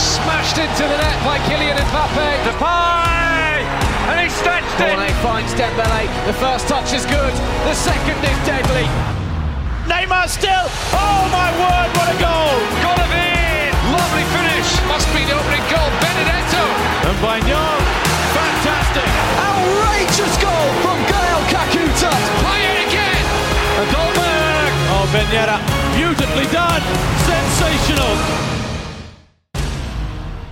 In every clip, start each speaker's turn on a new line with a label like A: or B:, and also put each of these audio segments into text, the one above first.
A: Smashed into the net by Kylian Mbappe.
B: Depay! And he stretched it!
A: Cornet finds Dembele. The first touch is good. The second is deadly.
C: Neymar still. Oh my word, what a goal!
B: Of it!
A: Lovely finish. Must be the opening goal. Benedetto.
C: And Bagnon, fantastic.
A: Outrageous goal from Gael Kakuta. Play it again.
C: A Dolberg. Oh, Ben Yedder, beautifully done. Sensational.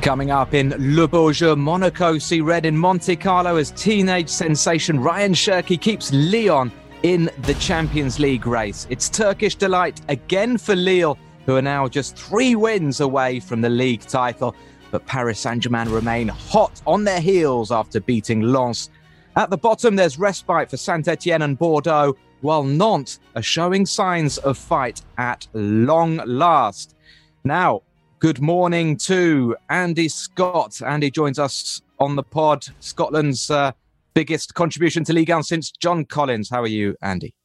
D: Coming up in Le Bourgeois, Monaco see red in Monte Carlo as teenage sensation Ryan Cherki keeps Lyon in the Champions League race. It's Turkish delight again for Lille, who are now just three wins away from the league title. But Paris Saint Germain remain hot on their heels after beating Lens. At the bottom, there's respite for Saint Etienne and Bordeaux, while Nantes are showing signs of fight at long last. Now, good morning to Andy Scott. Andy joins us on the pod, Scotland's uh, biggest contribution to Ligue 1 since John Collins. How are you, Andy?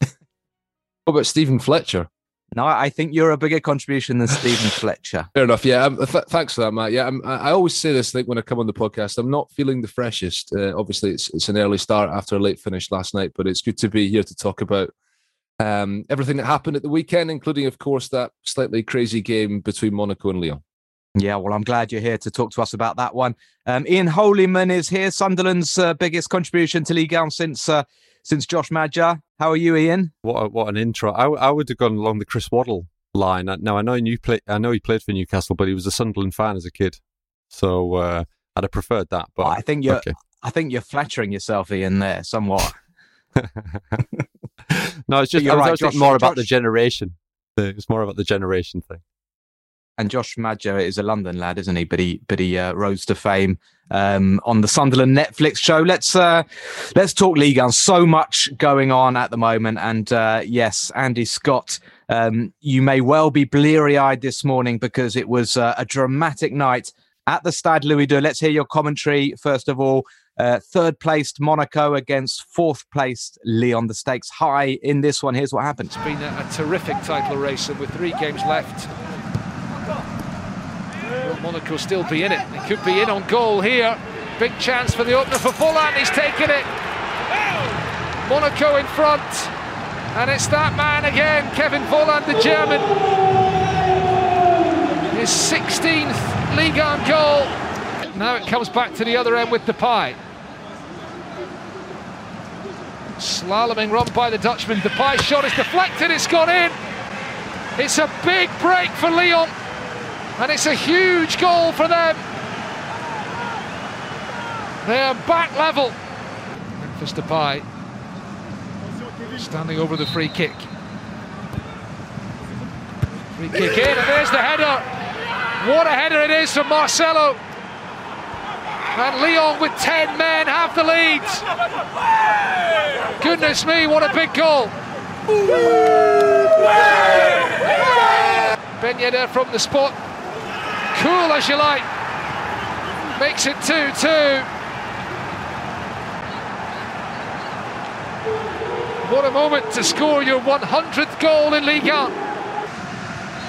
E: What about Stephen Fletcher?
D: No, I think you're a bigger contribution than Stephen Fletcher.
E: Fair enough. Yeah, um, th- thanks for that, Matt. Yeah, I'm, I I always say this like when I come on the podcast. I'm not feeling the freshest. Uh, obviously, it's it's an early start after a late finish last night, but it's good to be here to talk about um, everything that happened at the weekend, including, of course, that slightly crazy game between Monaco and Lyon.
D: Yeah, well, I'm glad you're here to talk to us about that one. Um, Ian Holyman is here, Sunderland's uh, biggest contribution to Ligue 1 since uh, since Josh Maja. How are you, Ian?
F: What a, what an intro! I, I would have gone along the Chris Waddle line. Now I know you play. I know he played for Newcastle, but he was a Sunderland fan as a kid, so uh, I'd have preferred that. But
D: I think you're
F: okay.
D: I think you're flattering yourself, Ian, there somewhat.
F: no, it's just I was,
D: right, Josh-
F: more about the
D: Josh-
F: generation. It's more about the generation thing.
D: and Josh Maja is a London lad, isn't he? But he but he uh, rose to fame um, on the Sunderland Netflix show. Let's uh, let's talk League One. So much going on at the moment, and uh, yes, Andy Scott. Um, you may well be bleary eyed this morning because it was uh, a dramatic night at the Stade Louis II. Let's hear your commentary first of all. Uh, third placed Monaco against fourth placed Lyon. The stakes high in this one. Here's what happened.
A: It's been a, a terrific title race, and with three games left, will Monaco still be in it? They could be in on goal here. Big chance for the opener for Volland. He's taken it. Monaco in front, and it's that man again, Kevin Volland, the German. His 16th Ligue 1 goal. Now it comes back to the other end with Depay. Slaloming run by the Dutchman. Depay shot is deflected. It's gone in. It's a big break for Lyon, and it's a huge goal for them. They are back level. Memphis Depay standing over the free kick. Free kick in, and there's the header. What a header it is from Marcelo. And Lyon with 10 men have the lead. Goodness me, what a big goal. Ben Yedder from the spot. Cool as you like. Makes it 2 2. What a moment to score your 100th goal in Ligue 1.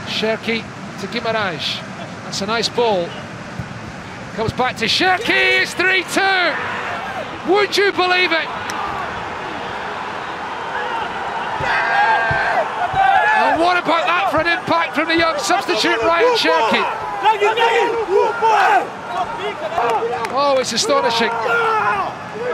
A: Cherki to Guimaraes. That's a nice ball. Comes back to Cherki. It's 3 2. Would you believe it? And what about that for an impact from the young substitute Ryan Cherki? Oh, it's astonishing.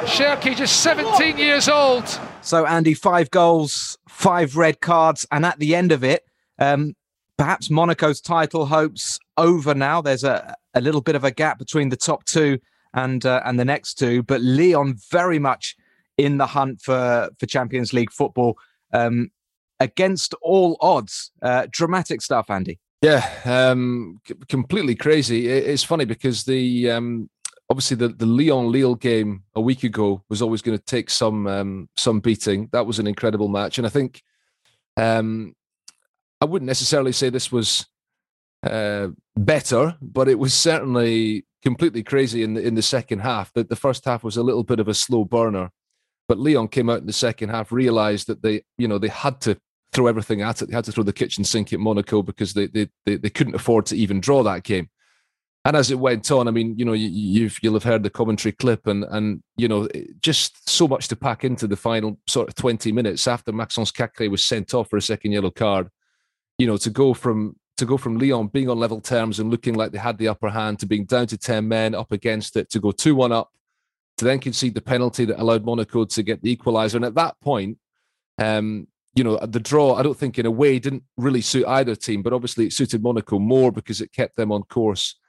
A: Cherki, just 17 years old.
D: So, Andy, five goals, five red cards, and at the end of it, um, perhaps Monaco's title hopes over now. There's a, a little bit of a gap between the top two and uh, and the next two, but Lyon very much in the hunt for for Champions League football um, against all odds. Uh, dramatic stuff, Andy.
E: Yeah, um, c- completely crazy. It- It's funny because the um, obviously the the Lyon Lille game a week ago was always going to take some um, some beating. That was an incredible match, and I think um, I wouldn't necessarily say this was uh, better, but it was certainly completely crazy in the in the second half. That the first half was a little bit of a slow burner, but Lyon came out in the second half, realised that they you know they had to throw everything at it. They had to throw the kitchen sink at Monaco because they they they, they couldn't afford to even draw that game. and as it went on, I mean, you know, you, have you'll have heard the commentary clip, and and you know, just so much to pack into the final sort of twenty minutes after Maxence Caqueret was sent off for a second yellow card. You know, to go from to go from Lyon being on level terms and looking like they had the upper hand to being down to ten men up against it, to go two one up, to then concede the penalty that allowed Monaco to get the equaliser, and at that point, um, you know, the draw, I don't think in a way didn't really suit either team, but obviously it suited Monaco more because it kept them on course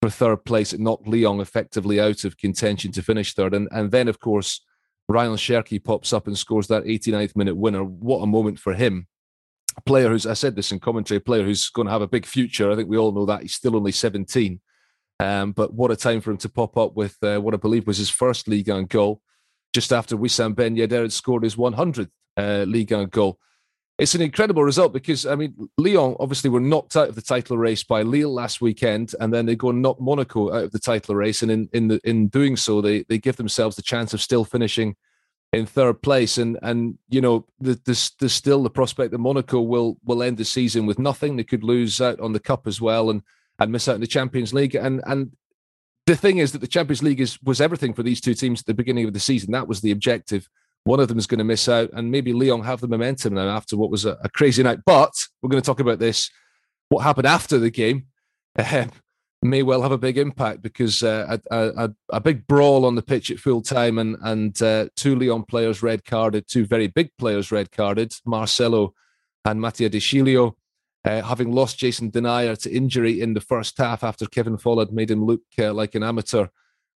E: for third place. It knocked Lyon effectively out of contention to finish third. And, and then, of course, Ryan Cherki pops up and scores that 89th minute winner. What a moment for him. Player who's, I said this in commentary, a player who's going to have a big future. I think we all know that. He's still only 17. Um, but what a time for him to pop up with uh, what I believe was his first league and goal just after Wissam Ben Yedder had scored his 100th uh, Ligue 1 goal it's an incredible result because I mean Lyon obviously were knocked out of the title race by Lille last weekend, and then they go and knock Monaco out of the title race, and in in the, in doing so, they they give themselves the chance of still finishing in third place, and and you know there's there's still the prospect that Monaco will will end the season with nothing. They could lose out on the cup as well, and and miss out in the Champions League, and and. The thing is that the Champions League is was everything for these two teams at the beginning of the season. That was the objective one of them is going to miss out, and maybe Lyon have the momentum now after what was a, a crazy night. But we're going to talk about this. What happened after the game uh, may well have a big impact because uh, a, a, a, big brawl on the pitch at full time, and and uh, two Lyon players red carded, two very big players red carded, Marcelo and Mattia De Sciglio. Uh, having lost Jason Denayer to injury in the first half after Kevin Volland made him look uh, like an amateur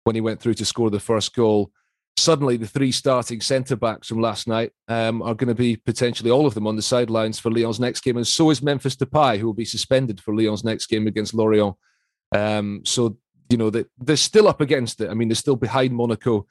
E: when he went through to score the first goal suddenly the three starting centre backs from last night um, are going to be potentially all of them on the sidelines for Lyon's next game, and so is Memphis Depay, who will be suspended for Lyon's next game against Lorient. Um, so you know they, they're still up against it. I mean, they're still behind Monaco,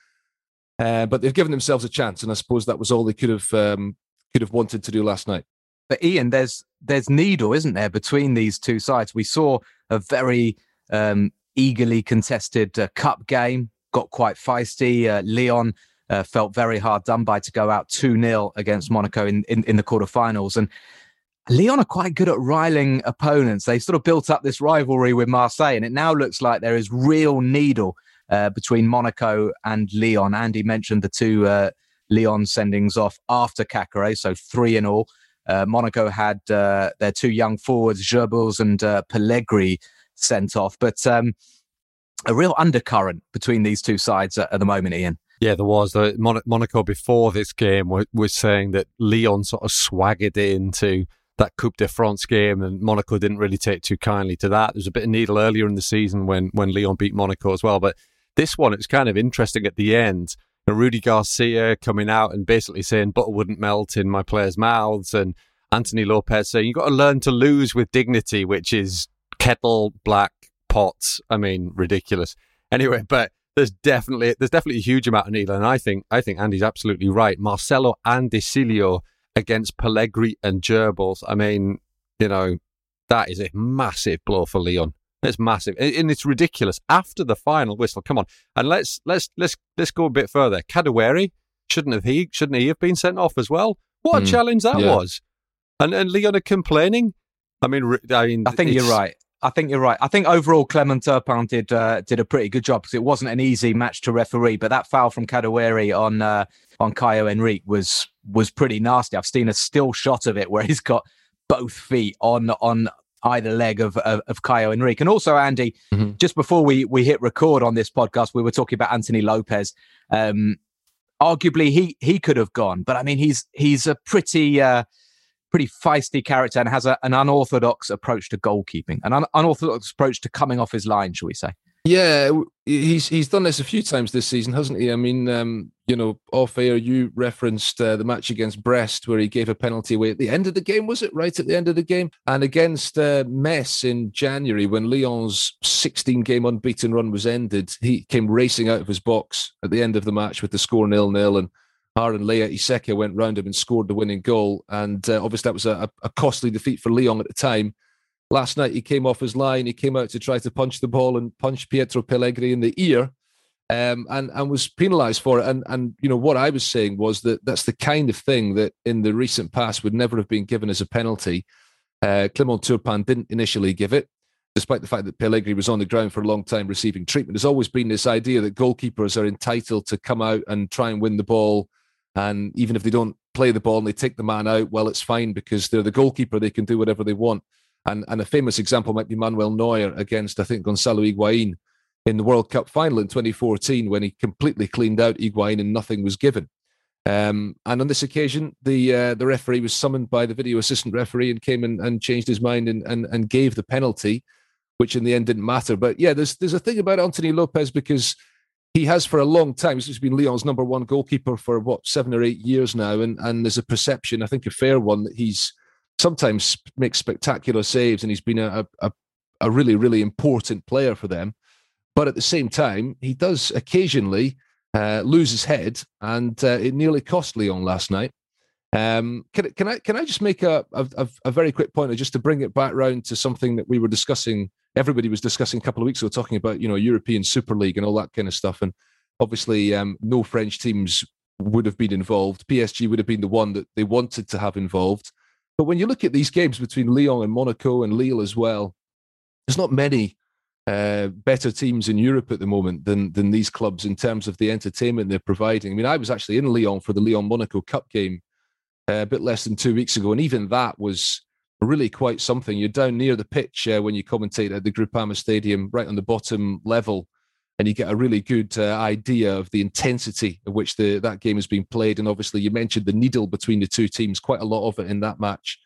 E: uh, but they've given themselves a chance, and I suppose that was all they could have um, could have wanted to do last night.
D: But Ian, there's there's needle, isn't there, between these two sides? We saw a very um, eagerly contested uh, cup game got quite feisty. Uh, Lyon uh, felt very hard done by to go out 2 0 against Monaco in, in, in the quarterfinals. And Lyon are quite good at riling opponents. They sort of built up this rivalry with Marseille, and it now looks like there is real needle uh, between Monaco and Lyon. Andy mentioned the two uh, Lyon sendings off after Caqueret, so three in all. Uh, Monaco had uh, their two young forwards, Gerbils and uh, Pellegri, sent off. But um, a real undercurrent between these two sides at, at the moment, Ian.
F: Yeah, there was. The Mon- Monaco before this game was saying that Lyon sort of swaggered into that Coupe de France game, and Monaco didn't really take too kindly to that. There was a bit of needle earlier in the season when when Lyon beat Monaco as well, but this one it's kind of interesting at the end. Rudy Garcia coming out and basically saying butter wouldn't melt in my players' mouths, and Anthony Lopes saying you've got to learn to lose with dignity, which is kettle black pots. I mean, ridiculous. Anyway, but there's definitely there's definitely a huge amount of needle, and I think I think Andy's absolutely right. Marcelo and De Sciglio against Pellegri and Gerbils. I mean, you know, that is a massive blow for Lyon. It's massive, and it's ridiculous. After the final whistle, come on, and let's let's let's let's go a bit further. Kadewere shouldn't have he shouldn't he have been sent off as well? What a mm, challenge that yeah. was, and and Lyon are complaining. I mean, I mean,
D: I think you're right. I think you're right. I think overall Clement Turpin did uh, did a pretty good job because it wasn't an easy match to referee. But that foul from Kadewere on uh, on Caio Henrique was was pretty nasty. I've seen a still shot of it where he's got both feet on on either leg of of, of Caio Henrique. And also, Andy, mm-hmm. just before we we hit record on this podcast, we were talking about Anthony Lopes. Um, arguably, he he could have gone, but I mean, he's he's a pretty. Uh, pretty feisty character and has a, an unorthodox approach to goalkeeping, an un- unorthodox approach to coming off his line, shall we say?
E: Yeah, he's he's done this a few times this season, hasn't he? I mean, um, you know, off air, you referenced uh, the match against Brest where he gave a penalty away at the end of the game, was it? Right at the end of the game, and against uh, Metz in January when Lyon's 16 game unbeaten run was ended, he came racing out of his box at the end of the match with the score nil nil and Aaron Leya Iseka went round him and scored the winning goal. And uh, obviously, that was a, a, costly defeat for Lyon at the time. Last night, he came off his line. He came out to try to punch the ball and punch Pietro Pellegrini in the ear um, and, and was penalised for it. And, and, you know, what I was saying was that that's the kind of thing that in the recent past would never have been given as a penalty. Uh, Clement Turpin didn't initially give it. despite the fact that Pellegrini was on the ground for a long time receiving treatment. There's always been this idea that goalkeepers are entitled to come out and try and win the ball. And even if they don't play the ball and they take the man out, well, it's fine because they're the goalkeeper. They can do whatever they want. And, and a famous example might be Manuel Neuer against, I think, Gonzalo Higuain in the World Cup final in 2014 when he completely cleaned out Higuain and nothing was given. Um, and on this occasion, the uh, the referee was summoned by the video assistant referee and came and, and changed his mind and, and, and gave the penalty, which in the end didn't matter. But yeah, there's there's a thing about Anthony Lopes because he has for a long time. He's been Lyon's number one goalkeeper for what seven or eight years now, and and there's a perception, I think a fair one, that he's sometimes makes spectacular saves and he's been a, a, a really really important player for them. But at the same time, he does occasionally uh, lose his head, and uh, it nearly cost Lyon last night. Um, can, can I can I just make a, a, a very quick point, just to bring it back round to something that we were discussing. Everybody was discussing a couple of weeks ago, talking about you know European Super League and all that kind of stuff, and obviously um, no French teams would have been involved. PSG would have been the one that they wanted to have involved. But when you look at these games between Lyon and Monaco and Lille as well, there's not many uh, better teams in Europe at the moment than than these clubs in terms of the entertainment they're providing. I mean, I was actually in Lyon for the Lyon Monaco Cup game uh, a bit less than two weeks ago, and even that was really quite something. You're down near the pitch uh, when you commentate at the Groupama Stadium, right on the bottom level, and you get a really good uh, idea of the intensity of which the that game has been played. And obviously, you mentioned the needle between the two teams, quite a lot of it in that match,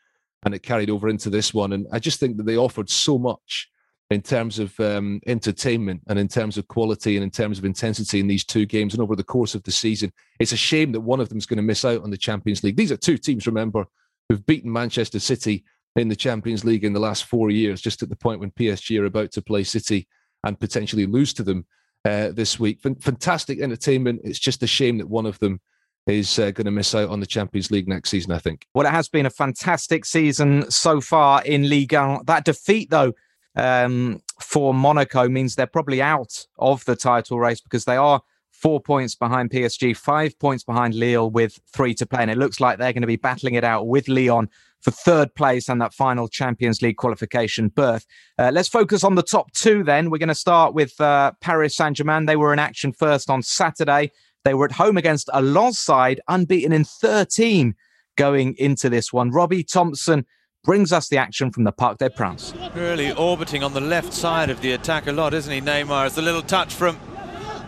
E: and it carried over into this one. And I just think that they offered so much in terms of um, entertainment and in terms of quality and in terms of intensity in these two games and over the course of the season. It's a shame that one of them is going to miss out on the Champions League. These are two teams, remember, who've beaten Manchester City in the Champions League in the last four years, just at the point when PSG are about to play City and potentially lose to them uh, this week. fantastic entertainment. It's just a shame that one of them is uh, going to miss out on the Champions League next season, I think.
D: Well, it has been a fantastic season so far in Ligue 1. That defeat, though, um, for Monaco means they're probably out of the title race because they are four points behind PSG, five points behind Lille with three to play. And it looks like they're going to be battling it out with Lyon for third place and that final Champions League qualification berth. Uh, let's focus on the top two then. We're going to start with uh, Paris Saint Germain. They were in action first on Saturday. They were at home against a Lens side, unbeaten in 13 going into this one. Robbie Thompson brings us the action from the Parc des Princes.
B: Really orbiting on the left side of the attack a lot, isn't he, Neymar? It's a little touch from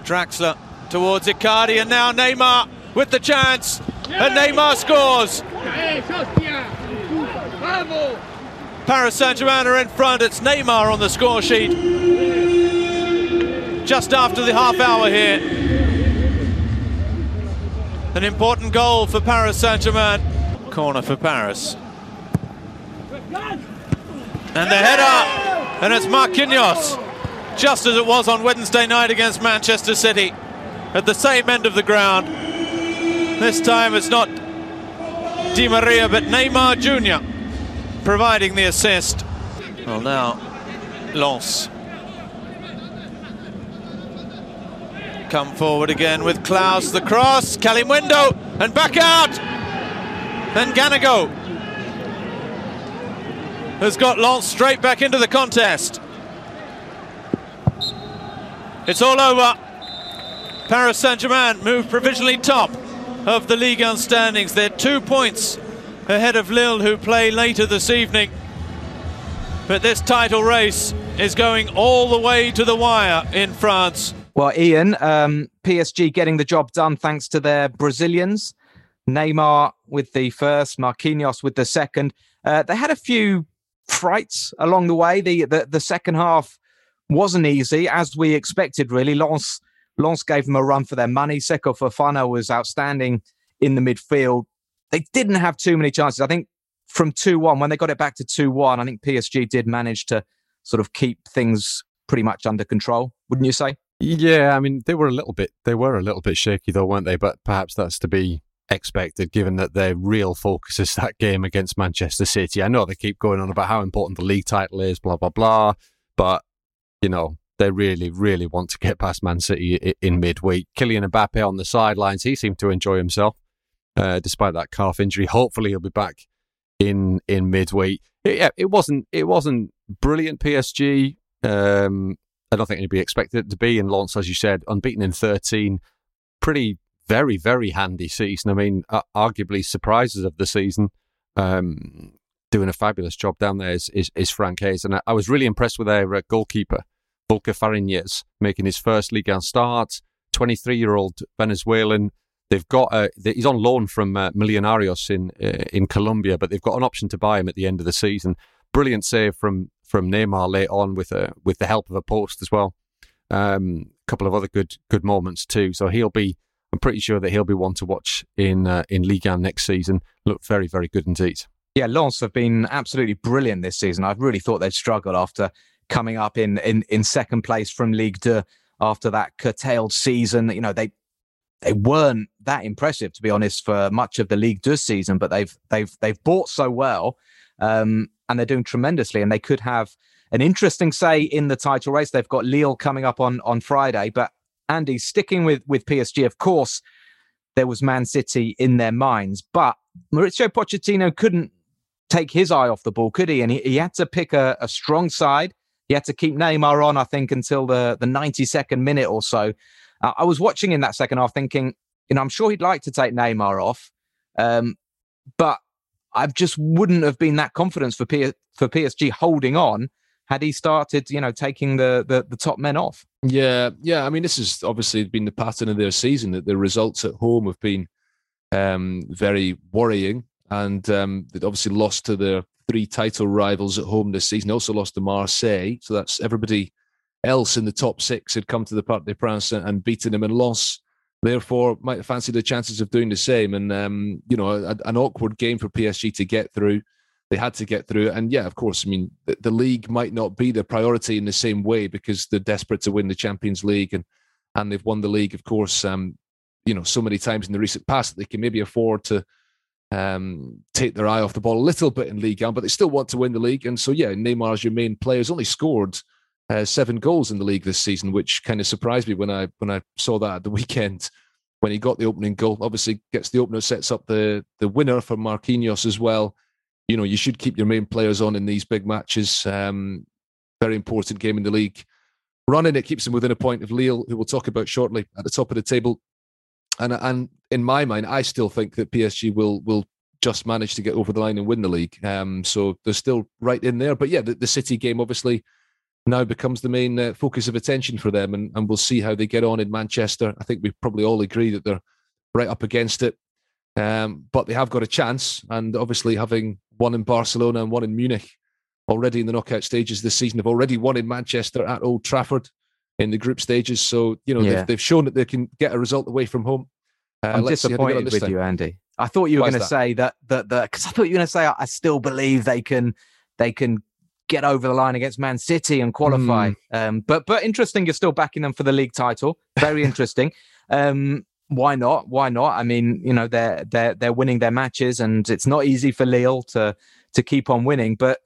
B: Draxler towards Icardi, and now Neymar with the chance, and Neymar scores. Paris Saint-Germain are in front. It's Neymar on the score sheet. Just after the half hour here. An important goal for Paris Saint-Germain. Corner for Paris. And the header, and it's Marquinhos, just as it was on Wednesday night against Manchester City, at the same end of the ground. This time it's not Di Maria, but Neymar Jr. providing the assist. Well, now, Lens. Come forward again with Clauss, the cross, Kalimuendo, and back out! And Ganago has got Lens straight back into the contest. It's all over. Paris Saint-Germain move provisionally top of the Ligue 1 standings. They're two points ahead of Lille, who play later this evening. But this title race is going all the way to the wire in France.
D: Well, Ian, um, PSG getting the job done thanks to their Brazilians. Neymar with the first, Marquinhos with the second. Uh, they had a few frights along the way. The, the, the second half wasn't easy, as we expected, really. Lance, Lens gave them a run for their money. Seko Fofana was outstanding in the midfield. They didn't have too many chances. I think from 2 1, when they got it back to 2 1, I think PSG did manage to sort of keep things pretty much under control, wouldn't you say?
F: Yeah, I mean, they were a little bit, they were a little bit shaky though, weren't they? But perhaps that's to be expected, given that their real focus is that game against Manchester City. I know they keep going on about how important the league title is, blah, blah, blah. But, you know, they really, really want to get past Man City in midweek. Kylian Mbappe on the sidelines, he seemed to enjoy himself uh, despite that calf injury. Hopefully, he'll be back in in midweek. It, yeah, it wasn't it wasn't brilliant PSG. Um, I don't think anybody expected it to be. And Lens, as you said, unbeaten in 13, pretty very very handy season. I mean, uh, arguably surprises of the season. Um, doing a fabulous job down there is is, is Franck Haise, and I, I, was really impressed with their uh, goalkeeper Wuilker Fariñez making his first league start. 23 year old Venezuelan They've got a, he's on loan from uh, Millonarios in uh, in Colombia, but they've got an option to buy him at the end of the season. Brilliant save from from Neymar late on with a with the help of a post as well. A um, couple of other good good moments too. So he'll be. I'm pretty sure that he'll be one to watch in uh, in Ligue 1 next season. Look very very good indeed.
D: Yeah, Lens have been absolutely brilliant this season. I really thought they'd struggled after coming up in in in second place from Ligue 2 after that curtailed season. You know, they they weren't that impressive, to be honest, for much of the League this season. But they've they've they've bought so well, um, and they're doing tremendously. And they could have an interesting say in the title race. They've got Lille coming up on on Friday. But Andy, sticking with with PSG, of course, there was Man City in their minds, but Mauricio Pochettino couldn't take his eye off the ball, could he? And he, he had to pick a, a strong side. He had to keep Neymar on, I think, until the the 92nd minute or so. Uh, I was watching in that second half thinking, you know, I'm sure he'd like to take Neymar off, um, but I just wouldn't have been that confidence for P- for PSG holding on had he started, you know, taking the, the, the top men off.
E: Yeah, yeah. I mean, this has obviously been the pattern of their season that the results at home have been um, very worrying, and um, they obviously lost to their three title rivals at home this season. Also lost to Marseille, so that's everybody else in the top six had come to the Parc des Princes and beaten him and lost. Therefore, might fancy the chances of doing the same. And um, you know, a, an awkward game for PSG to get through. They had to get through, and yeah, of course. I mean, the, the league might not be the priority in the same way because they're desperate to win the Champions League, and and they've won the league, of course. Um, you know, so many times in the recent past that they can maybe afford to um, take their eye off the ball a little bit in League One, but they still want to win the league. And so, yeah, Neymar as your main player has only scored uh, seven goals in the league this season, which kind of surprised me when I when I saw that at the weekend when he got the opening goal. Obviously, gets the opener, sets up the the winner for Marquinhos as well. You know, you should keep your main players on in these big matches. Um, very important game in the league. Running it keeps him within a point of Lille, who we'll talk about shortly, at the top of the table. And and in my mind, I still think that PSG will will just manage to get over the line and win the league. Um, so they're still right in there. But yeah, the, the City game obviously now becomes the main uh, focus of attention for them, and, and we'll see how they get on in Manchester. I think we probably all agree that they're right up against it, um, but they have got a chance. And obviously, having one in Barcelona and one in Munich already in the knockout stages this season, have already won in Manchester at Old Trafford in the group stages. So you know yeah. they've, they've, shown that they can get a result away from home.
D: Uh, I'm disappointed with time. you, Andy. I thought you were going to say that that because I thought you were going to say I still believe they can they can get over the line against Man City and qualify. Mm. Um, but but interesting, you're still backing them for the league title. Very interesting. Um, why not? Why not? I mean, you know, they're they're they're winning their matches, and it's not easy for Lille to to keep on winning. But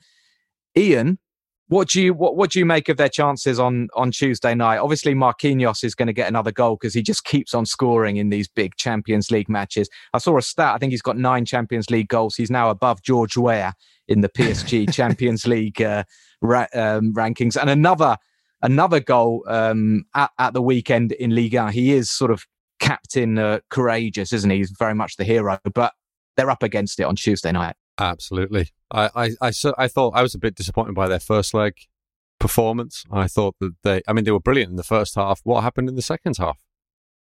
D: Ian, what do you what, what do you make of their chances on on Tuesday night? Obviously, Marquinhos is going to get another goal because he just keeps on scoring in these big Champions League matches. I saw a stat. I think he's got nine Champions League goals. He's now above George Weah in the PSG Champions League uh, ra- um, rankings, and another another goal um, at, at, the weekend in Liga. He is sort of captain uh, courageous, isn't he? He's very much the hero, but they're up against it on Tuesday night.
F: Absolutely. I, I, I, I thought I was a bit disappointed by their first leg performance. I thought that they, I mean, they were brilliant in the first half. What happened in the second half?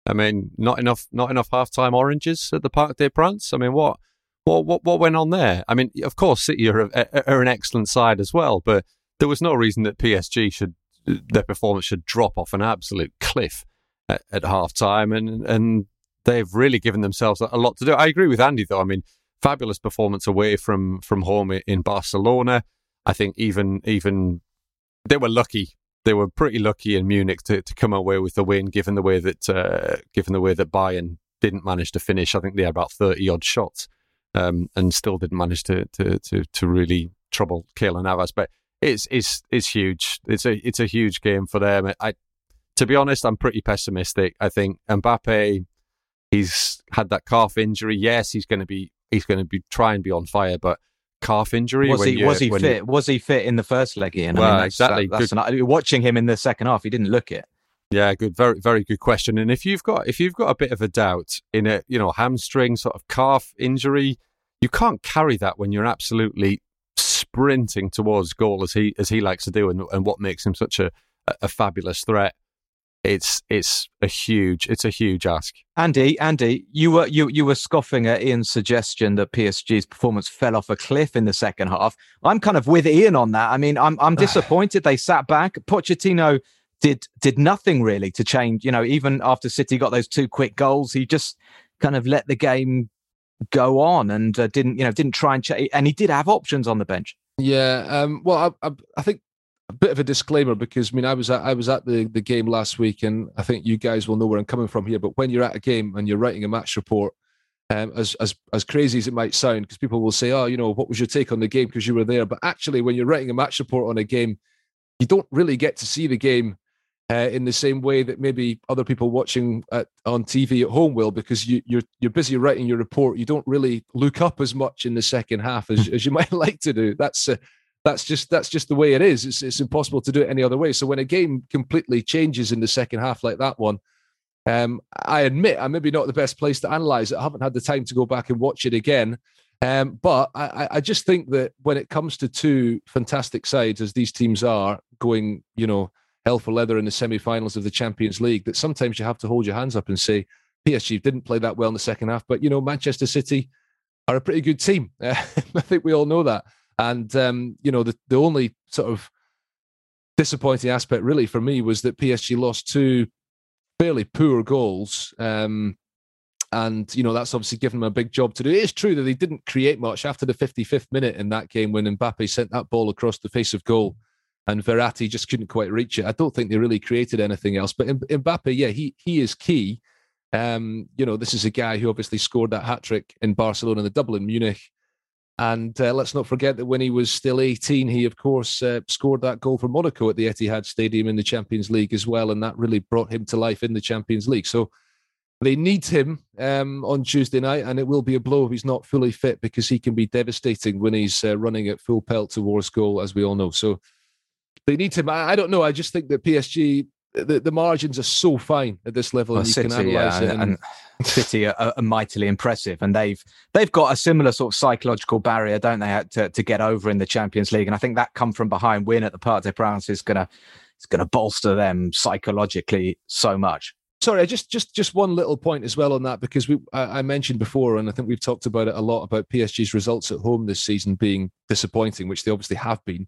F: I mean, not enough, not enough half-time oranges at the Parc des Princes. I mean, what, what, what, what went on there? I mean, of course, City are, are an excellent side as well, but there was no reason that PSG should, their performance should drop off an absolute cliff at, at half-time, and and they've really given themselves a lot to do. I agree with Andy, though. I mean, fabulous performance away from from home in Barcelona. I think even even they were lucky. They were pretty lucky in Munich to, to come away with the win, given the way that uh, given the way that Bayern didn't manage to finish. I think they had about thirty odd shots, um, and still didn't manage to to to, to really trouble Keylor Navas. But it's it's it's huge. It's a it's a huge game for them. I to be honest, I'm pretty pessimistic. I think Mbappe, he's had that calf injury. Yes, he's going to be he's going to be try and be on fire. But calf injury.
D: Was he was he fit? Was he fit in the first leg, Ian?
F: Well, I mean, that's, exactly.
D: That, an, watching him in the second half, he didn't look it.
F: Yeah, good, very, very good question. And if you've got if you've got a bit of a doubt in a you know hamstring sort of calf injury, you can't carry that when you're absolutely sprinting towards goal as he as he likes to do, and, and what makes him such a, a fabulous threat. It's it's a huge it's a huge ask.
D: Andy, Andy, you were you you were scoffing at Ian's suggestion that PSG's performance fell off a cliff in the second half. I'm kind of with Ian on that. I mean, I'm I'm disappointed they sat back. Pochettino did did nothing really to change. You know, even after City got those two quick goals, he just kind of let the game go on and uh, didn't you know didn't try and change. And he did have options on the bench.
E: Yeah, um, well, I, I, I, think a bit of a disclaimer because I mean I was at I was at the the game last week, and I think you guys will know where I'm coming from here. But when you're at a game and you're writing a match report. Um, as as as crazy as it might sound, because people will say, "Oh, you know, what was your take on the game?" Because you were there. But actually, when you're writing a match report on a game, you don't really get to see the game uh, in the same way that maybe other people watching at, on TV at home will, because you, you're you're busy writing your report. You don't really look up as much in the second half as, as you might like to do. That's uh, that's just that's just the way it is. It's it's impossible to do it any other way. So when a game completely changes in the second half like that one, um, I admit I'm maybe not the best place to analyze it. I haven't had the time to go back and watch it again. Um, but I, I just think that when it comes to two fantastic sides, as these teams are going, you know, hell for leather in the semi-finals of the Champions League that sometimes you have to hold your hands up and say PSG didn't play that well in the second half, but you know Manchester City are a pretty good team. I think we all know that, and um, you know the the only sort of disappointing aspect really for me was that PSG lost two fairly poor goals. Um, and you know that's obviously given them a big job to do. It is true that they didn't create much after the 55th minute in that game when Mbappe sent that ball across the face of goal and Verratti just couldn't quite reach it. I don't think they really created anything else. But Mbappe, yeah, he he is key. Um, you know, this is a guy who obviously scored that hat trick in Barcelona the double in Munich. And uh, let's not forget that when he was still 18, he of course uh, scored that goal for Monaco at the Etihad Stadium in the Champions League as well, and that really brought him to life in the Champions League. So they need him um, on Tuesday night, and it will be a blow if he's not fully fit because he can be devastating when he's uh, running at full pelt towards goal, as we all know. So they need to. I don't know. I just think that PSG the, the margins are so fine at this level, well, and you City, can analyze yeah, it. And,
D: and City are, are, mightily impressive, and they've they've got a similar sort of psychological barrier, don't they, to, to get over in the Champions League? And I think that come from behind win at the Parc des Princes is gonna it's gonna bolster them psychologically so much.
E: Sorry, just just just one little point as well on that because we I, I mentioned before, and I think we've talked about it a lot about PSG's results at home this season being disappointing, which they obviously have been.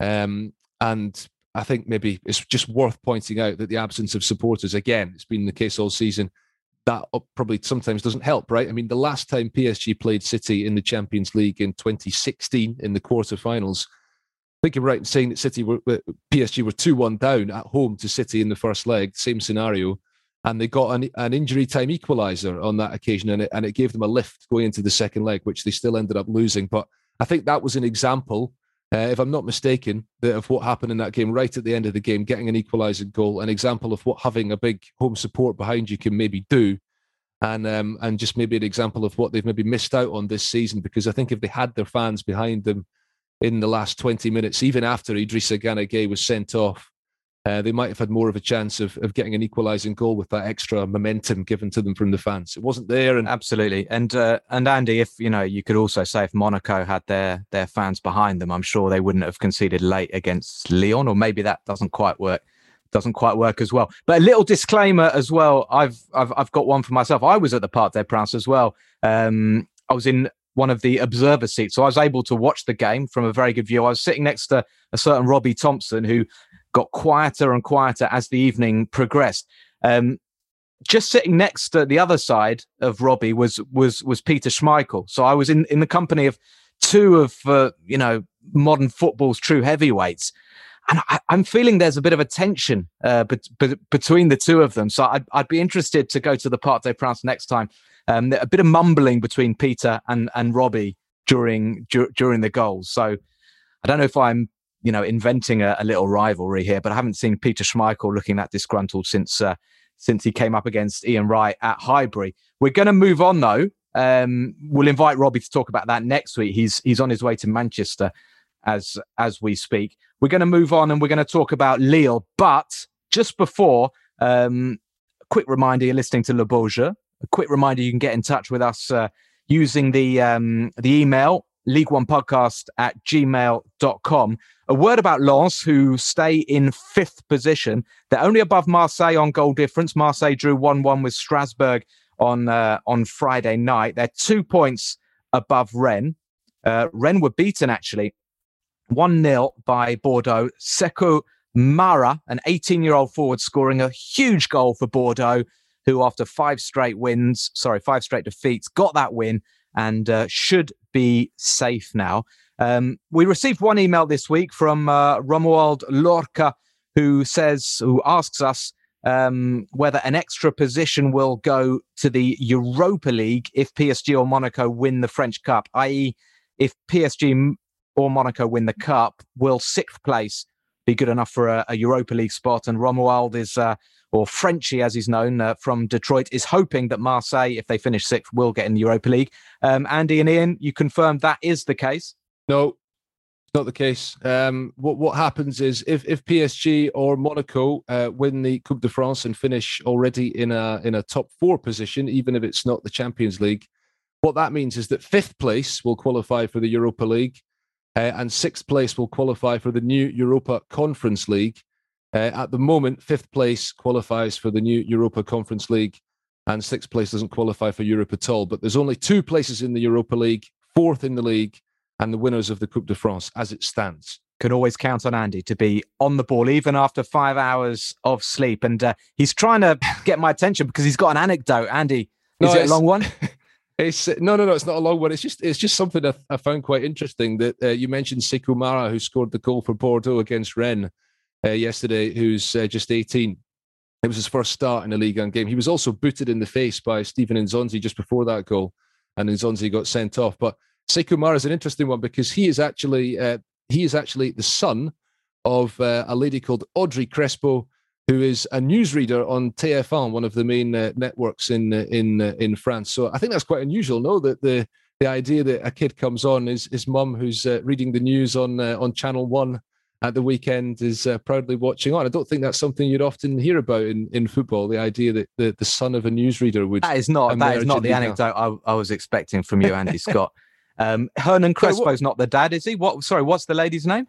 E: Um, and I think maybe it's just worth pointing out that the absence of supporters, again, it's been the case all season. That probably sometimes doesn't help, right? I mean, the last time PSG played City in the Champions League in 2016 in the quarterfinals, I think you're right in saying that City were PSG were two one down at home to City in the first leg, same scenario, and they got an, an injury time equaliser on that occasion, and it, and it gave them a lift going into the second leg, which they still ended up losing. But I think that was an example uh, if I'm not mistaken, of what happened in that game right at the end of the game, getting an equalising goal, an example of what having a big home support behind you can maybe do, and um, and just maybe an example of what they've maybe missed out on this season. Because I think if they had their fans behind them in the last 20 minutes, even after Idrissa Gana Gueye was sent off, uh, they might have had more of a chance of, of getting an equalising goal with that extra momentum given to them from the fans. It wasn't there, and
D: absolutely. And uh, and Andy, if you know, you could also say if Monaco had their their fans behind them, I'm sure they wouldn't have conceded late against Lyon, or maybe that doesn't quite work. Doesn't quite work as well. But a little disclaimer as well. I've I've I've got one for myself. I was at the Parc des Princes as well. Um, I was in one of the observer seats. So I was able to watch the game from a very good view. I was sitting next to a certain Robbie Thompson, who got quieter and quieter as the evening progressed. Um, just sitting next to the other side of Robbie was was was Peter Schmeichel. So I was in in the company of two of uh, you know modern football's true heavyweights, and I, am feeling there's a bit of a tension uh, be- be- between the two of them. So I'd, I'd be interested to go to the Parc des Princes next time. Um, a bit of mumbling between Peter and and Robbie during dur- during the goals. So I don't know if I'm you know, inventing a, a, little rivalry here. But I haven't seen Peter Schmeichel looking that disgruntled since uh, since he came up against Ian Wright at Highbury. We're going to move on though. Um, we'll invite Robbie to talk about that next week. He's he's on his way to Manchester as as we speak. We're going to move on and we're going to talk about Lille. But just before, um, a quick reminder: you're listening to Le Jeu. A quick reminder: you can get in touch with us uh, using the um, the email League One Podcast at gmail.com. A word about Lens, who stay in fifth position. They're only above Marseille on goal difference. Marseille drew 1 1 with Strasbourg on uh, on Friday night. They're two points above Rennes. Uh, Rennes were beaten actually 1 0 by Bordeaux. Sekou Mara, an 18 year old forward, scoring a huge goal for Bordeaux, who after five straight wins, sorry, five straight defeats, got that win and uh, should be safe now. Um, we received one email this week from uh, Romuald Lorca, who says, who asks us um, whether an extra position will go to the Europa League if PSG or Monaco win the French Cup, i.e., if PSG or Monaco win the Cup, will sixth place be good enough for a, a Europa League spot? And Romuald is, uh, or Frenchy as he's known uh, from Detroit, is hoping that Marseille, if they finish sixth, will get in the Europa League. Um, Andy and Ian, you confirm that is the case?
E: No, it's not the case. Um, what what happens is if if PSG or Monaco uh, win the Coupe de France and finish already in a in a top four position, even if it's not the Champions League, what that means is that fifth place will qualify for the Europa League, uh, and sixth place will qualify for the new Europa Conference League. Uh, at the moment, fifth place qualifies for the new Europa Conference League, and sixth place doesn't qualify for Europe at all. But there's only two places in the Europa League, fourth in the league and the winners of the Coupe de France as it stands.
D: Can always count on Andy to be on the ball even after five hours of sleep. And uh, he's trying to get my attention because he's got an anecdote. Andy, is it a long one?
E: It's no, no, no. It's not a long one. It's just, it's just something I, I found quite interesting that uh, you mentioned Sekou Mara, who scored the goal for Bordeaux against Rennes uh, yesterday, who's uh, just 18. It was his first start in a league and game. He was also booted in the face by Stephen N'Zonzi just before that goal, and N'Zonzi got sent off. But Sekou Mara is an interesting one because he is actually uh, he is actually the son of uh, a lady called Audrey Crespo, who is a newsreader on TF1, one of the main uh, networks in uh, in uh, in France. So I think that's quite unusual, no? That the the idea that a kid comes on is his mum, who's uh, reading the news on on Channel One at the weekend, is proudly watching on. I don't think that's something you'd often hear about in, in football. The idea that the, the son of a newsreader would
D: that is not that is not the anecdote I, I was expecting from you, Andy Scott. Um, Hernan Crespo's not the dad, is he? What? Sorry, what's the lady's name?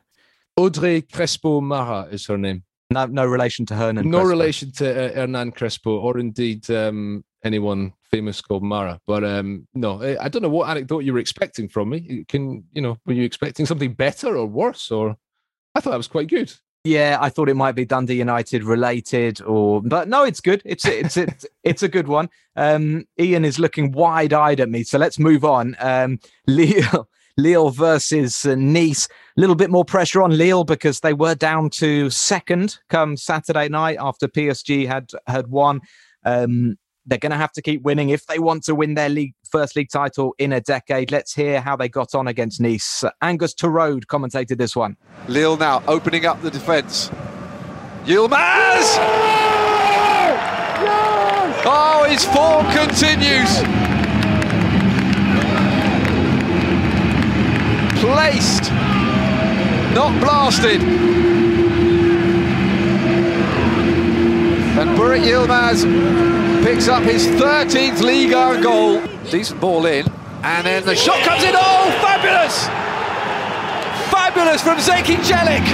E: Audrey Crespo Mara is her name.
D: No, no relation to Hernan.
E: No
D: Crespo.
E: relation to uh, Hernan Crespo, or indeed um, anyone famous called Mara. But um, no, I don't know what anecdote you were expecting from me. Can you know? Were you expecting something better or worse? Or I thought that was quite good.
D: Yeah, I thought it might be Dundee United related, or but no, it's good. It's it's it's, it's a good one. Um, Ian is looking wide eyed at me, so let's move on. Um, Lille, Lille versus Nice. A little bit more pressure on Lille because they were down to second come Saturday night after PSG had had won. Um, they're going to have to keep winning if they want to win their league first league title in a decade. Let's hear how they got on against Nice. Angus Torode commentated this one.
G: Lille now opening up the defence. Yilmaz! Oh, his form continues. Placed, not blasted. And Burak Yilmaz picks up his 13th league goal. Decent ball in, and then the shot comes in. Oh, fabulous! Fabulous from Zeki Celik.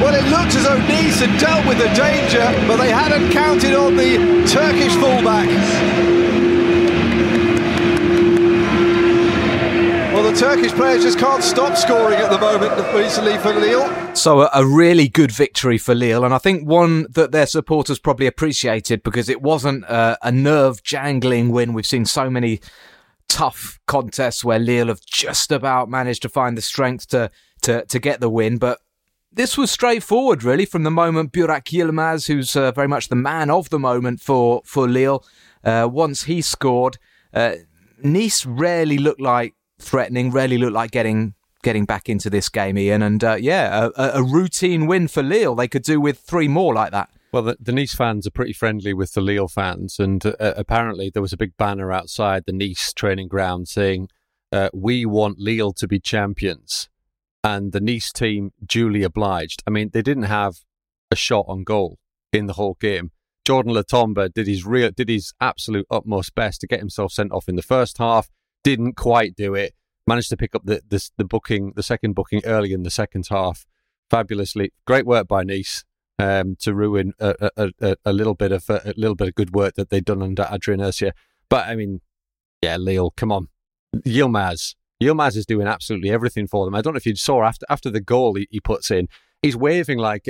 G: Well, it looked as though Nice had dealt with the danger, but they hadn't counted on the Turkish fullback. Well, the Turkish players just can't stop scoring at the moment recently for Lille.
D: So, a, really good victory for Lille, and I think one that their supporters probably appreciated because it wasn't a, a nerve jangling win. We've seen so many tough contests where Lille have just about managed to find the strength to, to, to get the win, but this was straightforward, really, from the moment Burak Yilmaz, who's uh, very much the man of the moment for, for Lille, uh, once he scored, uh, Nice rarely looked like threatening, Really looked like getting getting back into this game, Ian. And uh, yeah, a, a, routine win for Lille. They could do with three more like that.
F: Well, the, the, Nice fans are pretty friendly with the Lille fans, and uh, apparently there was a big banner outside the Nice training ground saying, uh, "We want Lille to be champions," and the Nice team duly obliged. I mean, they didn't have a shot on goal in the whole game. Jordan Lotomba did his real, did his absolute utmost best to get himself sent off in the first half. Didn't quite do it. Managed to pick up the the, the booking, the second booking early in the second half. Fabulously, great work by Nice um, to ruin a, a, a, a, little bit of a, little bit of good work that they'd done under Adrian Ursea. But I mean, yeah, Lille, come on, Yilmaz. Yilmaz is doing absolutely everything for them. I don't know if you saw after after the goal he, he puts in, he's waving like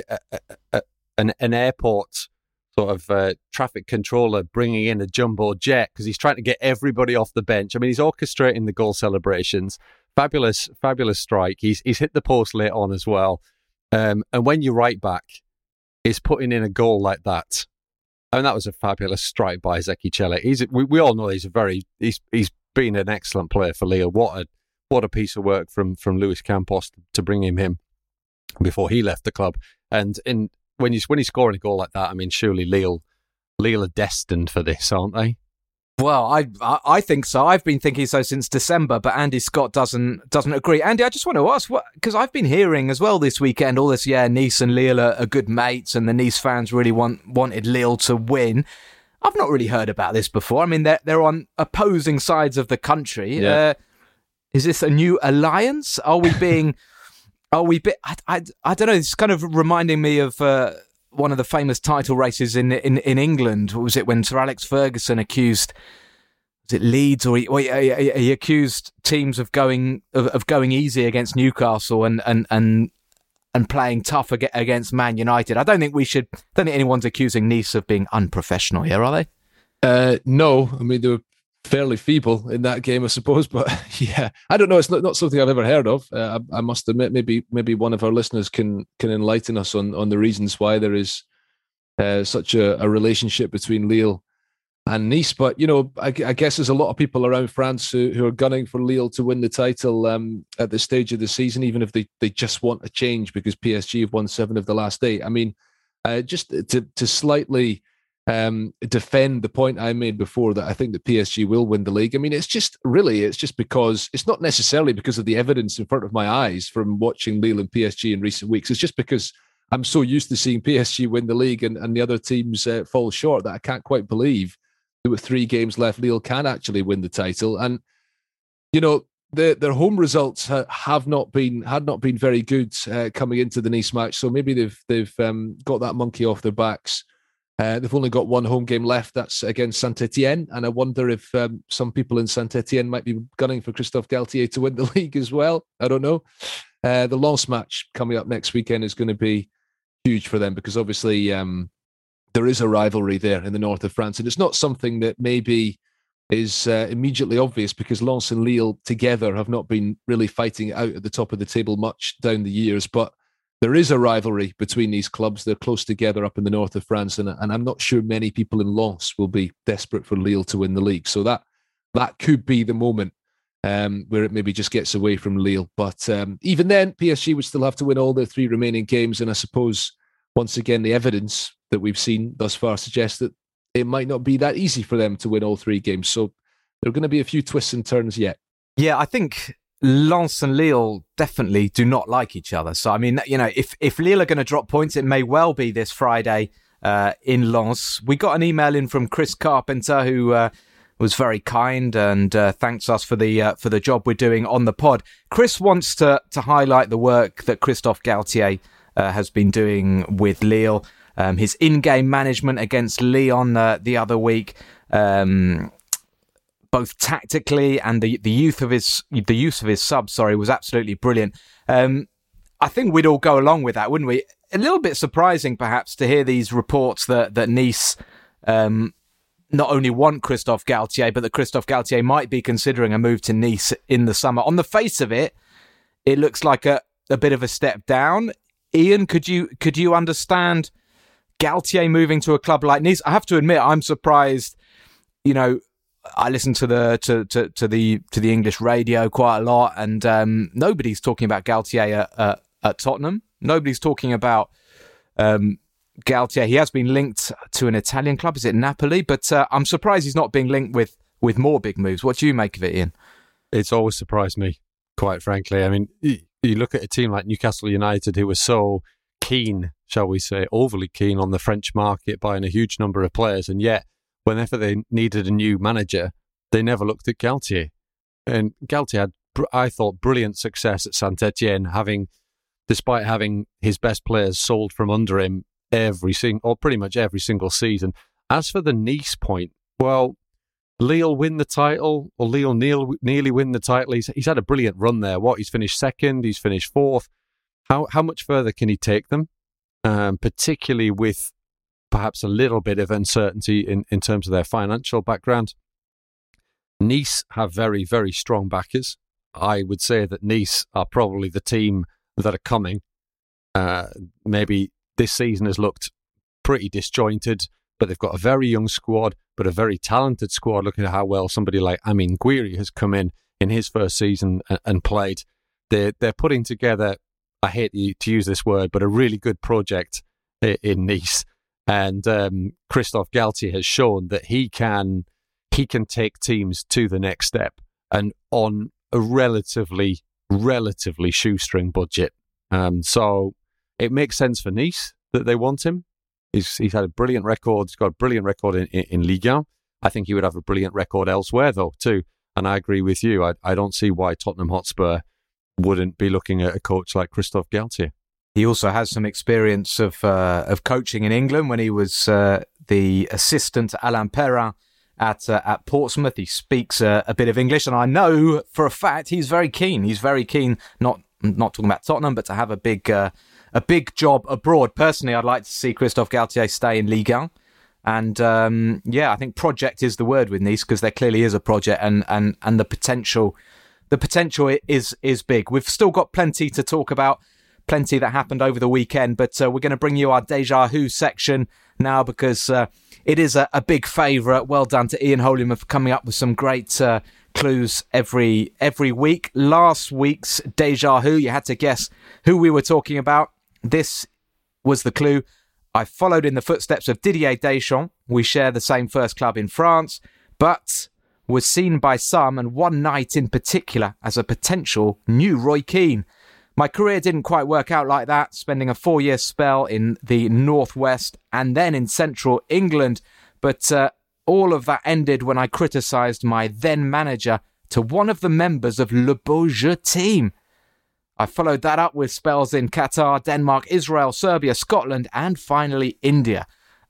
F: an, an airport sort of uh, traffic controller bringing in a jumbo jet because he's trying to get everybody off the bench. I mean, he's orchestrating the goal celebrations. Fabulous, fabulous strike. He's he's hit the post late on as well. Um, and when you right back is putting in a goal like that. I mean, that was a fabulous strike by Zeki He's we, we all know he's a very he's he's been an excellent player for Lille. What a what a piece of work from from Luis Campos to bring him him before he left the club. And in when you when he's scoring a goal like that, I mean, surely Lille Lille are destined for this, aren't they?
D: Well, I I think so. I've been thinking so since December, but Andy Scott doesn't doesn't agree. Andy, I just want to ask what because I've been hearing as well this weekend all this. Yeah, Nice and Lille are, are, good mates, and the Nice fans really want wanted Lille to win. I've not really heard about this before. I mean, they're they're on opposing sides of the country. Yeah. Uh, is this a new alliance? Are we being? are we? Be, I, I I don't know. It's kind of reminding me of. Uh, one of the famous title races in in, in England. What was it when Sir Alex Ferguson accused? Was it Leeds or he, he, he accused teams of going of, of, going easy against Newcastle and and and and playing tough against Man United? I don't think we should. I don't think anyone's accusing Nice of being unprofessional here, are they?
E: Uh, no, I mean they were fairly feeble in that game, I suppose. But yeah, I don't know. It's not, not something I've ever heard of. Uh, I, I, must admit, maybe maybe one of our listeners can can enlighten us on on the reasons why there is uh, such a, a, relationship between Lille and Nice. But you know, I, I, guess there's a lot of people around France who, who are gunning for Lille to win the title um, at this stage of the season, even if they they just want a change because PSG have won seven of the last eight. I mean, uh, just to to slightly um, defend the point I made before that I think that PSG will win the league. I mean, it's just really, it's just because it's not necessarily because of the evidence in front of my eyes from watching Lille and PSG in recent weeks. It's just because I'm so used to seeing PSG win the league and, and the other teams uh, fall short that I can't quite believe that with three games left, Lille can actually win the title. And, you know, their their home results have not been had not been very good uh, coming into the Nice match. So maybe they've they've um, got that monkey off their backs uh, they've only got one home game left. That's against Saint Etienne, and I wonder if um, some people in Saint Etienne might be gunning for Christophe Galtier to win the league as well. I don't know. Uh, the Lens match coming up next weekend is going to be huge for them because obviously um, there is a rivalry there in the north of France, and it's not something that maybe is uh, immediately obvious because Lens and Lille together have not been really fighting out at the top of the table much down the years, but there is a rivalry between these clubs. They're close together up in the north of France, and, and I'm not sure many people in Lens will be desperate for Lille to win the league. So that that could be the moment um, where it maybe just gets away from Lille. But um, even then, PSG would still have to win all their three remaining games, and I suppose once again the evidence that we've seen thus far suggests that it might not be that easy for them to win all three games. So there are going to be a few twists and turns yet.
D: Yeah, I think Lens and Lille definitely do not like each other. So I mean, you know, if if Lille are going to drop points, it may well be this Friday uh, in Lens. We got an email in from Chris Carpenter who. Uh, was very kind and uh, thanks us for the uh, for the job we're doing on the pod. Chris wants to to highlight the work that Christophe Galtier uh, has been doing with Lille. Um, his in-game management against Lyon uh, the other week, um, both tactically and the the youth of his the use of his sub, sorry, was absolutely brilliant. Um, I think we'd all go along with that, wouldn't we? A little bit surprising, perhaps, to hear these reports that that Nice um, not only want Christophe Galtier, but that Christophe Galtier might be considering a move to Nice in the summer. On the face of it, it looks like a, a bit of a step down. Ian, could you could you understand Galtier moving to a club like Nice? I have to admit, I'm surprised. You know, I listen to the to, to, to the to the English radio quite a lot, and um, nobody's talking about Galtier at, at, Tottenham. Nobody's talking about um, Galtier. He has been linked to an Italian club. Is it Napoli? But uh, I'm surprised he's not being linked with with more big moves. What do you make of it, Ian?
F: It's always surprised me, quite frankly. I mean, you look at a team like Newcastle United, who were so keen, shall we say, overly keen on the French market, buying a huge number of players, and yet whenever they needed a new manager, they never looked at Galtier. And Galtier had, I thought, brilliant success at Saint Etienne, having, despite having his best players sold from under him every single, or pretty much every single season. As for the Nice point, well, Lille win the title, or Lille nearly win the title. He's, he's had a brilliant run there. What? He's finished second, he's finished fourth. How, how much further can he take them? Um, particularly with perhaps a little bit of uncertainty in, in terms of their financial background. Nice have very, very strong backers. I would say that Nice are probably the team that are coming. Uh, maybe this season has looked pretty disjointed, but they've got a very young squad, but a very talented squad. Looking at how well somebody like Amine Gouiri has come in in his first season and, and played. They're, they're putting together, I hate to use this word, but a really good project in Nice. And um, Christophe Galtier has shown that he can he can take teams to the next step and on a relatively relatively shoestring budget. Um, so it makes sense for Nice that they want him. He's, he's had a brilliant record. He's got a brilliant record in, in, in Ligue 1. I think he would have a brilliant record elsewhere, though, too. And I agree with you. I, I don't see why Tottenham Hotspur wouldn't be looking at a coach like Christophe Galtier.
D: He also has some experience of uh, of coaching in England when he was uh, the assistant to Alain Perrin at uh, at Portsmouth. He speaks uh, a bit of English, and I know for a fact he's very keen. He's very keen, not not talking about Tottenham, but to have a big uh, a big job abroad. Personally, I'd like to see Christophe Galtier stay in Ligue 1. And um, yeah, I think project is the word with Nice because there clearly is a project, and and and the potential, the potential is is big. We've still got plenty to talk about, plenty that happened over the weekend, but uh, we're going to bring you our deja vu section now because uh, it is a, a big favourite. Well done to Ian Holyman for coming up with some great uh, clues every every week. Last week's deja vu, you had to guess who we were talking about. This was the clue. I followed in the footsteps of Didier Deschamps. We share the same first club in France, but was seen by some, and one night in particular, as a potential new Roy Keane. My career didn't quite work out like that, spending a four year spell in the Northwest and then in central England. But uh, all of that ended when I criticised my then manager to one of the members of Le Jeu team. I followed that up with spells in Qatar, Denmark, Israel, Serbia, Scotland, and finally India.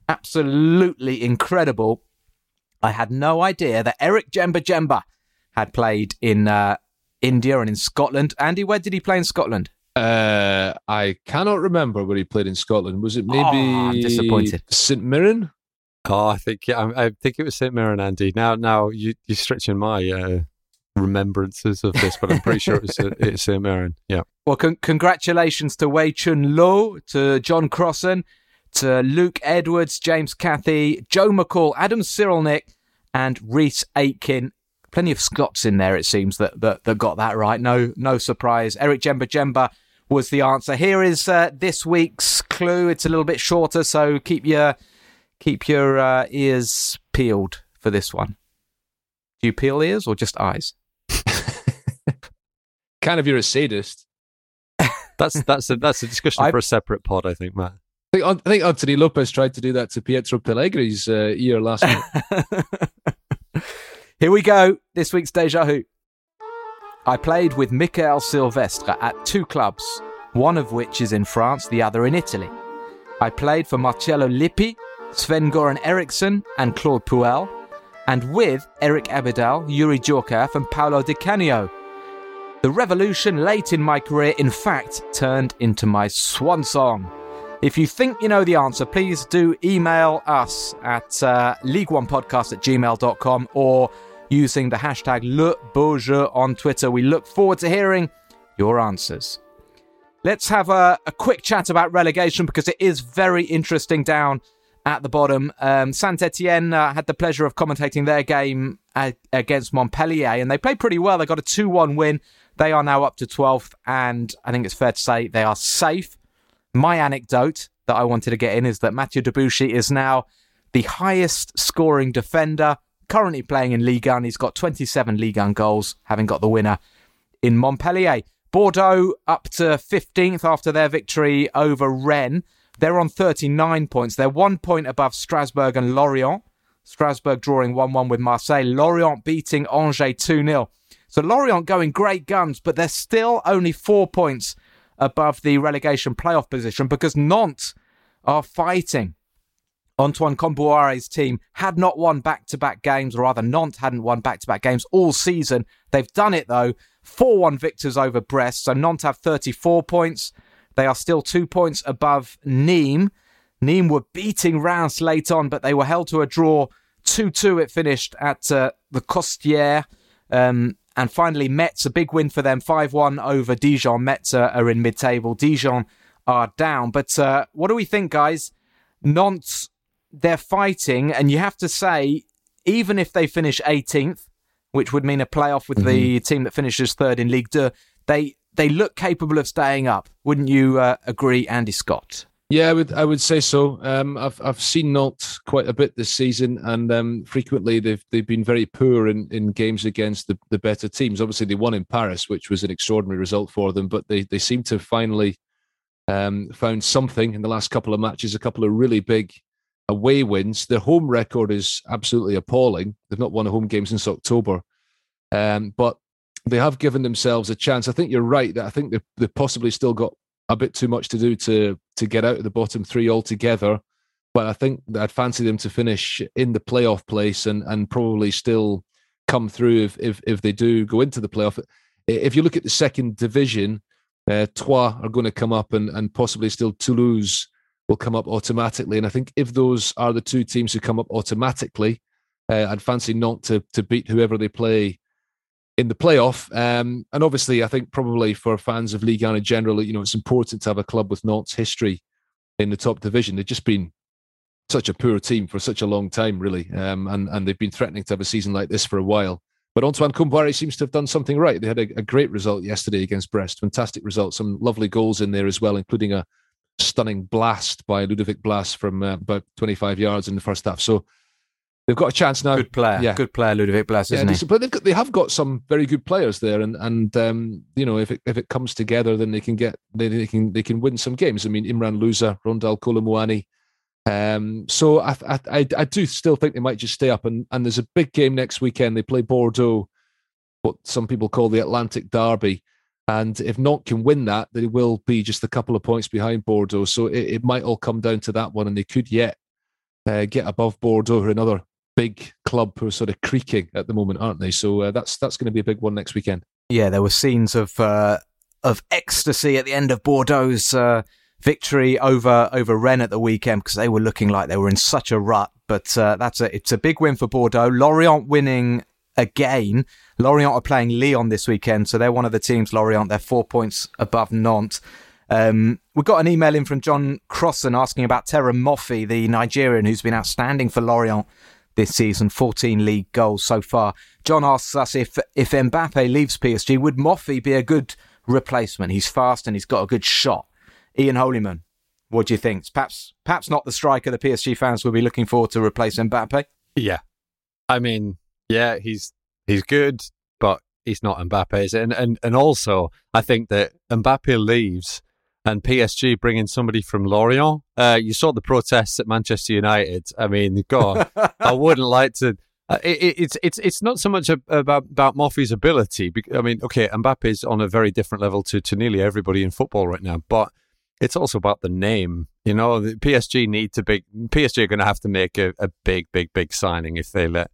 D: Absolutely incredible. I had no idea that Eric Djemba-Djemba had played in uh, India and in Scotland. Andy, where did he play in Scotland?
E: Uh, I cannot remember where he played in Scotland. Was it maybe
D: oh, disappointed.
E: St Mirren?
F: Oh, I think yeah, I, I, think it was St Mirren, Andy. Now, now you you're stretching my uh, remembrances of this, but I'm pretty sure it was uh, it's St Mirren. Yeah.
D: Well, con- congratulations to Wei Chun Lo, to John Crossan, to Luke Edwards, James Cathy, Joe McCall, Adam Cyrilnik, and Reese Aitken. Plenty of Scots in there, it seems that that, that got that right. No, no surprise. Eric Djemba-Djemba was the answer. Here is uh, this week's clue. It's a little bit shorter, so keep your keep your uh, ears peeled for this one. Do you peel ears or just eyes?
E: kind of you're a sadist.
F: that's that's a, that's a discussion I, for a separate pod, I think, Matt.
E: I think, I think Anthony Lopes tried to do that to Pietro Pellegrini's uh, ear last
D: week. Here we go. This week's deja vu. I played with Mikael Silvestre at two clubs, one of which is in France, the other in Italy. I played for Marcello Lippi, Sven Goran Eriksson, and Claude Puel, and with Eric Abidal, Yuri Djorkaeff, and Paolo Di Canio. The revolution late in my career, in fact, turned into my swan song. If you think you know the answer, please do email us at uh, league1podcast at gmail.com or using the hashtag Le Beau Jeu on Twitter. We look forward to hearing your answers. Let's have a, a quick chat about relegation because it is very interesting down at the bottom. Um, Saint Etienne uh, had the pleasure of commentating their game against Montpellier, and they played pretty well. They got a 2 1 win. They are now up to 12th, and I think it's fair to say they are safe. My anecdote that I wanted to get in is that Mathieu Debuchy is now the highest scoring defender currently playing in Ligue 1. He's got 27 Ligue 1 goals, having got the winner in Montpellier. Bordeaux up to 15th after their victory over Rennes. They're on 39 points. They're one point above Strasbourg and Lorient. Strasbourg drawing 1 1 with Marseille. Lorient beating Angers 2 0. So Lorient going great guns, but they're still only four points above the relegation playoff position because Nantes are fighting. Antoine Kombouaré's team had not won back to back games, or rather, Nantes hadn't won back to back games all season. They've done it though. 4 1 victors over Brest. So Nantes have 34 points. They are still two points above Nîmes. Nîmes were beating Reims late on, but they were held to a draw 2 2. It finished at uh, the Costière. Um, and finally, Metz, a big win for them 5 1 over Dijon. Metz are in mid table. Dijon are down. But uh, what do we think, guys? Nantes, they're fighting, and you have to say, even if they finish 18th, which would mean a playoff with mm-hmm. the team that finishes third in Ligue 2, they, they look capable of staying up. Wouldn't you uh, agree, Andy Scott?
E: Yeah, I would. I would say so. Um, I've I've seen Nantes quite a bit this season, and um, frequently they've they've been very poor in, in games against the, the better teams. Obviously, they won in Paris, which was an extraordinary result for them. But they they seem to have finally um, found something in the last couple of matches. A couple of really big away wins. Their home record is absolutely appalling. They've not won a home game since October, um, but they have given themselves a chance. I think you're right that I think they've, they've possibly still got a bit too much to do to to get out of the bottom three altogether. But I think I'd fancy them to finish in the playoff place and and probably still come through if if, if they do go into the playoff. If you look at the second division, uh, Troyes are going to come up and and possibly still Toulouse will come up automatically. And I think if those are the two teams who come up automatically, uh, I'd fancy not to to beat whoever they play in the playoff. Um, and obviously, I think probably for fans of Ligue 1 in general, you know, it's important to have a club with Nantes history in the top division. They've just been such a poor team for such a long time, really. Um, and, and they've been threatening to have a season like this for a while. But Antoine Kombouaré seems to have done something right. They had a, a, great result yesterday against Brest. Fantastic result. Some lovely goals in there as well, including a stunning blast by Ludovic Blas from uh, about 25 yards in the first half. So they've got a chance now.
D: Good player, yeah. good player, Ludovic Blas, isn't yeah, he?
E: But they've got, they have got some very good players there, and and um, you know if it if it comes together, then they can get they, they can they can win some games. I mean, Imran Louza, Randal Kolo Muani. Um, so I, I I do still think they might just stay up, and and there's a big game next weekend. They play Bordeaux, what some people call the Atlantic Derby. And if Nantes can win that, they will be just a couple of points behind Bordeaux. So it, it might all come down to that one, and they could yet uh, get above Bordeaux, or another big club who are sort of creaking at the moment, aren't they? So uh, that's that's going to be a big one next weekend.
D: Yeah, there were scenes of uh, of ecstasy at the end of Bordeaux's uh, victory over over Rennes at the weekend because they were looking like they were in such a rut. But uh, that's a it's a big win for Bordeaux. Lorient winning again. Lorient are playing Lyon this weekend, so they're one of the teams. Lorient they're four points above Nantes. Um, we got an email in from John Crossan asking about Terem Moffi, the Nigerian who's been outstanding for Lorient this season, 14 league goals so far. John asks us if if Mbappe leaves PSG, would Moffi be a good replacement? He's fast and he's got a good shot. Ian Holyman, what do you think? Perhaps perhaps not the striker the PSG fans will be looking for to replace Mbappe.
F: Yeah, I mean, yeah, he's he's good, but he's not Mbappe, is it? And and and also, I think that Mbappe leaves and PSG bringing somebody from Lorient. Uh, you saw the protests at Manchester United. I mean, God, I wouldn't like to. Uh, it, it's it's it's not so much about about Moffi's ability. I mean, okay, Mbappe is on a very different level to to nearly everybody in football right now, but it's also about the name. You know, the PSG need to be PSG are going to have to make a, a big, big, big signing if they let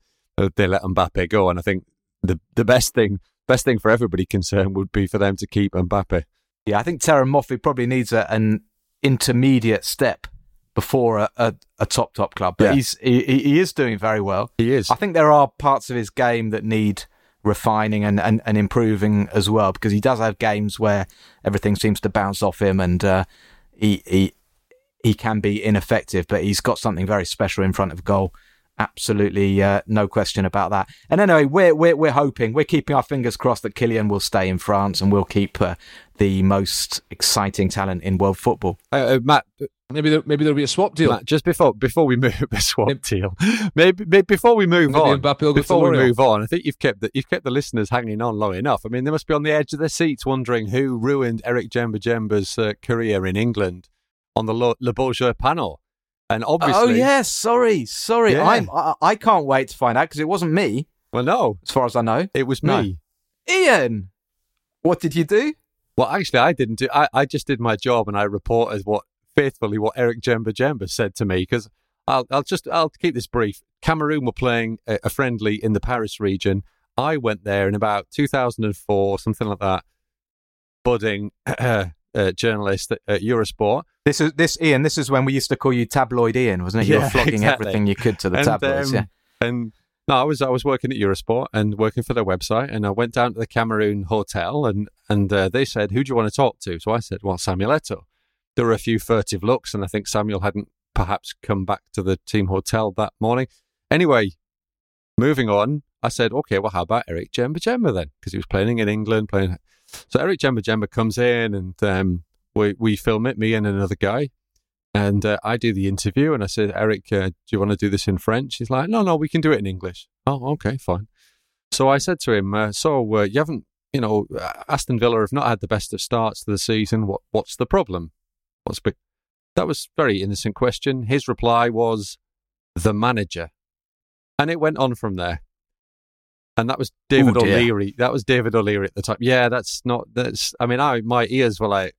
F: they let Mbappe go. And I think the the best thing best thing for everybody concerned would be for them to keep Mbappe.
D: Yeah, I think Terem Moffi probably needs a, an intermediate step before a, a, a, top top club, but yeah. he's he, he is doing very well.
F: He is.
D: I think there are parts of his game that need refining and, and, and improving as well because he does have games where everything seems to bounce off him and uh, he he he can be ineffective, but he's got something very special in front of goal Absolutely, uh, no question about that. And anyway, we're we're we're hoping, we're keeping our fingers crossed that Kylian will stay in France and we'll keep uh, the most exciting talent in world football.
F: Uh, uh, Matt,
E: Maybe there, maybe there'll be a swap deal.
F: Matt, just before before we move a swap deal, maybe, maybe before we move
E: Maybe
F: on,
E: Mbappe will go to
F: before we move on, I think you've kept the, you've kept the listeners hanging on long enough. I mean, they must be on the edge of their seats, wondering who ruined Eric Djemba-Djemba's uh, career in England on the Le, Le Beau Jeu panel, and oh, obviously,
D: oh yes, sorry, sorry.
F: Yeah.
D: I'm I, I can't wait to find out because it wasn't me,
F: well, no,
D: as far as I know.
F: it was
D: No.
F: me.
D: Ian, what did you do?
F: Well, actually, I didn't do. I, I just did my job, and I reported what faithfully what Eric Djemba-Djemba said to me because I'll I'll just I'll keep this brief. Cameroon were playing a, a friendly in the Paris region. I went there in about 2004, something like that. Budding uh, uh, journalist at, at Eurosport,
D: This is this Ian. This is when we used to call you tabloid Ian, wasn't it? You
F: Yeah,
D: were flogging
F: exactly.
D: everything you could to the
F: And,
D: tabloids.
F: um,
D: yeah.
F: And no, I was I was working at Eurosport and working for their website, and I went down to the Cameroon hotel, and and uh, they said, "Who do you want to talk to?" So I said, "Well, Samuel Eto'o." There were a few furtive looks, and I think Samuel hadn't perhaps come back to the team hotel that morning. Anyway, moving on, I said, "Okay, well, how about Eric Djemba-Djemba then?" Because he was playing in England, playing. So Eric Djemba-Djemba comes in, and um, we we film it, me and another guy, and uh, I do the interview, and I said, Eric, uh, do you want to do this in French? He's like, no, no, we can do it in English. Oh, okay, fine. So I said to him, uh, so uh, you haven't, you know, uh, Aston Villa have not had the best of starts to the season. What, what's the problem? What's big? That was very innocent question. His reply was, the manager, and it went on from there. And that was David
D: Oh, dear.
F: O'Leary. That was David O'Leary at the time. Yeah, that's not. That's. I mean, I my ears were like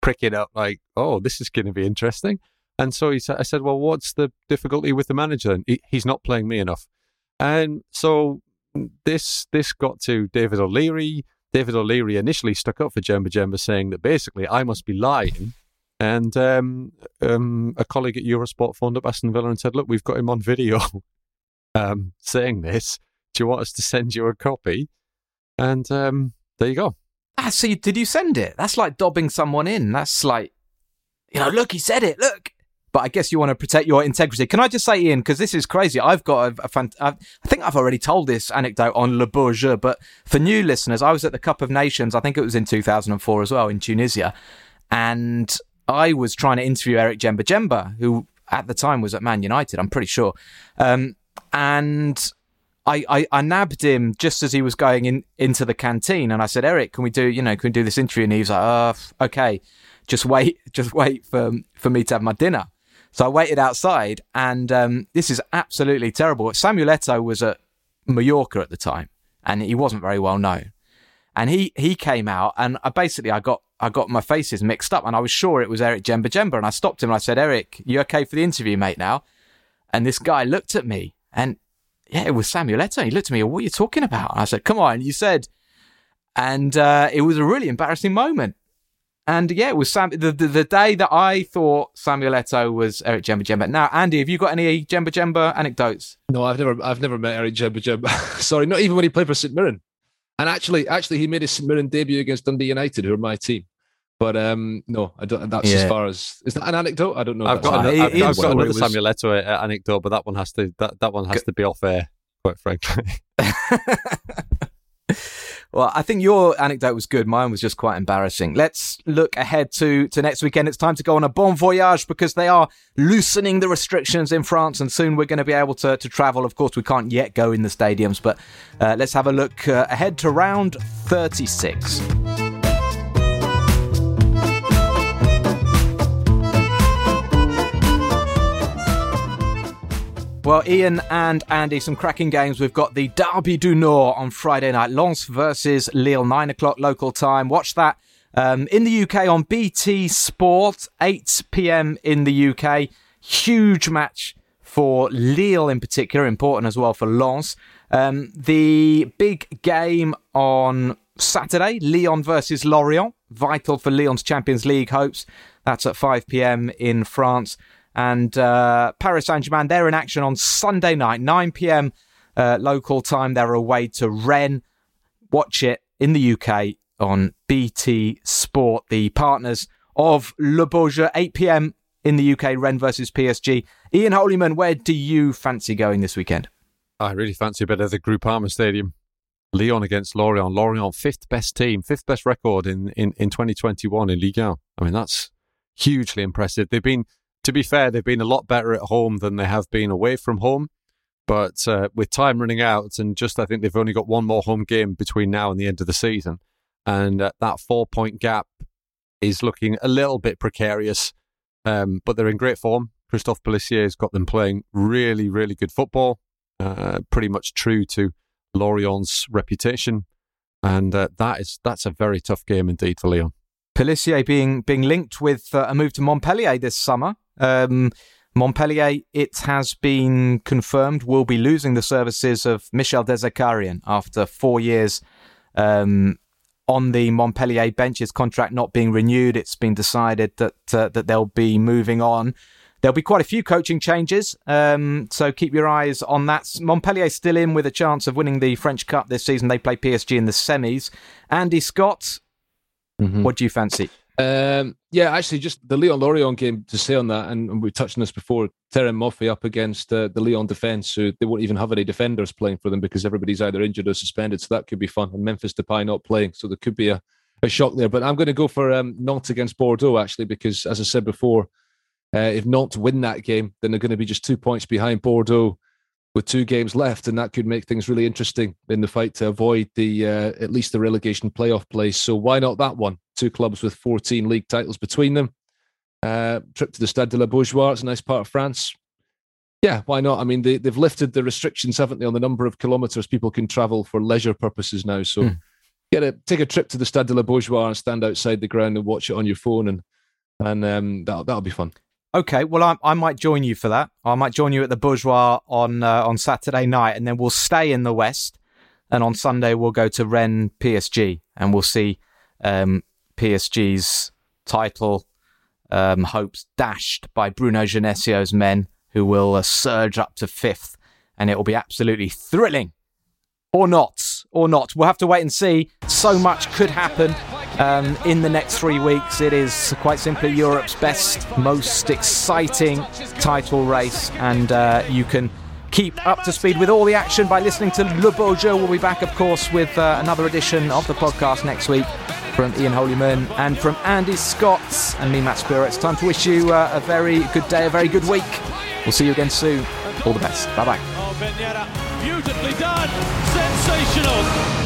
F: pricking up, like, oh, this is going to be interesting. And so he said, I said, well, what's the difficulty with the manager? And he, he's not playing me enough. And so this this got to David O'Leary. David O'Leary initially stuck up for Djemba-Djemba, saying that basically I must be lying. And um, um, a colleague at Eurosport phoned up Aston Villa and said, "Look, we've got him on video um, saying this. Do you want us to send you a copy?" And um, there you go.
D: Ah, so you, did you send it? That's like dobbing someone in. That's like, you know, look, he said it. Look. But I guess you want to protect your integrity. Can I just say, Ian, because this is crazy. I've got a, a fan- I think I've already told this anecdote on Le Beau Jeu, but for new listeners, I was at the Cup of Nations. I think it was in 2004 as well in Tunisia, and I was trying to interview Eric Djemba-Djemba, who at the time was at Man United. I'm pretty sure, um, and I, I, I nabbed him just as he was going in into the canteen, and I said, "Eric, can we do you know can we do this interview?" And he was like, "Uh, f- okay, just wait, just wait for for me to have my dinner." So I waited outside, and um, this is absolutely terrible. Samuel Eto'o was at Mallorca at the time, and he wasn't very well known. And he he came out, and I basically I got I got my faces mixed up, and I was sure it was Eric Djemba-Djemba, and I stopped him and I said, "Eric, you okay for the interview, mate?" Now, and this guy looked at me, and yeah, it was Samuel Eto'o. He looked at me, what are you talking about? And I said, come on. You said, and uh, it was a really embarrassing moment. And yeah, it was Sam, the, the, the day that I thought Samuel Eto'o was Eric Djemba-Djemba. Now, Andy, have you got any Djemba-Djemba anecdotes?
E: No, I've never, I've never met Eric Djemba-Djemba. Sorry, not even when he played for St Mirren. And actually, actually, he made his St Mirren debut against Dundee United, who are my team. But um, no, I don't. That's
D: Yeah.
E: as far as is that an anecdote? I don't know.
F: I've got,
E: an
D: he-
F: another, I've,
D: he
F: I've got another
E: was-
F: Samuel Eto'o uh, anecdote, but that one has to that, that one has to be off air, quite frankly.
D: Well, I think your anecdote was good. Mine was just quite embarrassing. Let's look ahead to, to next weekend. It's time to go on a bon voyage because they are loosening the restrictions in France and soon we're going to be able to, to travel. Of course, we can't yet go in the stadiums, but uh, let's have a look uh, ahead to round 36. Well, Ian and Andy, some cracking games. We've got the Derby du Nord on Friday night, Lens versus Lille, nine o'clock local time. Watch that um, in the UK on BT Sport, 8 p.m. in the UK. Huge match for Lille in particular, important as well for Lens. Um, the big game on Saturday, Lyon versus Lorient, vital for Lyon's Champions League hopes. That's at 5 p.m. in France. And uh, Paris Saint Germain, they're in action on Sunday night, 9 p.m. Uh, local time. They're away to Rennes. Watch it in the UK on BT Sport, the partners of Le Beau Jeu, 8 p.m. in the UK, Rennes versus PSG. Ian Holyman, where do you fancy going this weekend?
F: I really fancy a bit of the Groupama Stadium. Lyon against Lorient. Lorient, fifth best team, fifth best record in, in, in 2021 in Ligue 1. I mean, that's hugely impressive. They've been, to be fair, they've been a lot better at home than they have been away from home. But uh, with time running out, and just I think they've only got one more home game between now and the end of the season, and uh, that four point gap is looking a little bit precarious. Um, but they're in great form. Christophe Pélissier has got them playing really, really good football, uh, pretty much true to Lorient's reputation, and uh, that is that's a very tough game indeed for Lyon.
D: Pélissier being being linked with uh, a move to Montpellier this summer. Um, Montpellier, it has been confirmed, will be losing the services of Michel Der Zakarian after four years um, on the Montpellier bench. His contract not being renewed. It's been decided that uh, that they'll be moving on. There'll be quite a few coaching changes, um, so keep your eyes on that. Montpellier still in with a chance of winning the French Cup this season. They play PSG in the semis. Andy Scott, mm-hmm. what do you fancy?
E: Um, yeah, actually, just the Lyon Lorient game to say on that, and we touched on this before. Terem Moffi up against uh, the Lyon defence, who they won't even have any defenders playing for them because everybody's either injured or suspended. So that could be fun. And Memphis Depay not playing, so there could be a, a shock there. But I'm going to go for um, Nantes against Bordeaux actually, because as I said before, uh, if Nantes win that game, then they're going to be just two points behind Bordeaux with two games left, and that could make things really interesting in the fight to avoid the uh, at least the relegation playoff place. So why not that one? Two clubs with 14 league titles between them. Uh, trip to the Stade de la Beaujoire, it's a nice part of France. Yeah, why not? I mean, they, they've lifted the restrictions, haven't they, on the number of kilometres people can travel for leisure purposes now. So mm. get a take a trip to the Stade de la Beaujoire and stand outside the ground and watch it on your phone, and and um, that'll that'll be fun.
D: Okay, well, I, I might join you for that. I might join you at the Beaujoire on uh, on Saturday night, and then we'll stay in the West. And on Sunday, we'll go to Rennes PSG, and we'll see um, PSG's title um, hopes dashed by Bruno Genesio's men, who will uh, surge up to fifth, and it will be absolutely thrilling, or not, or not. We'll have to wait and see. So much could happen um, in the next three weeks. It is quite simply Europe's best, most exciting title race, and uh, you can keep up to speed with all the action by listening to Le Jeu. We'll be back, of course, with uh, another edition of the podcast next week from Ian Holyman and from Andy Scotts and me, Matt Spiro. It's time to wish you uh, a very good day, a very good week. We'll see you again soon. All the best. Bye bye.
C: Oh, Beautifully done. Sensational.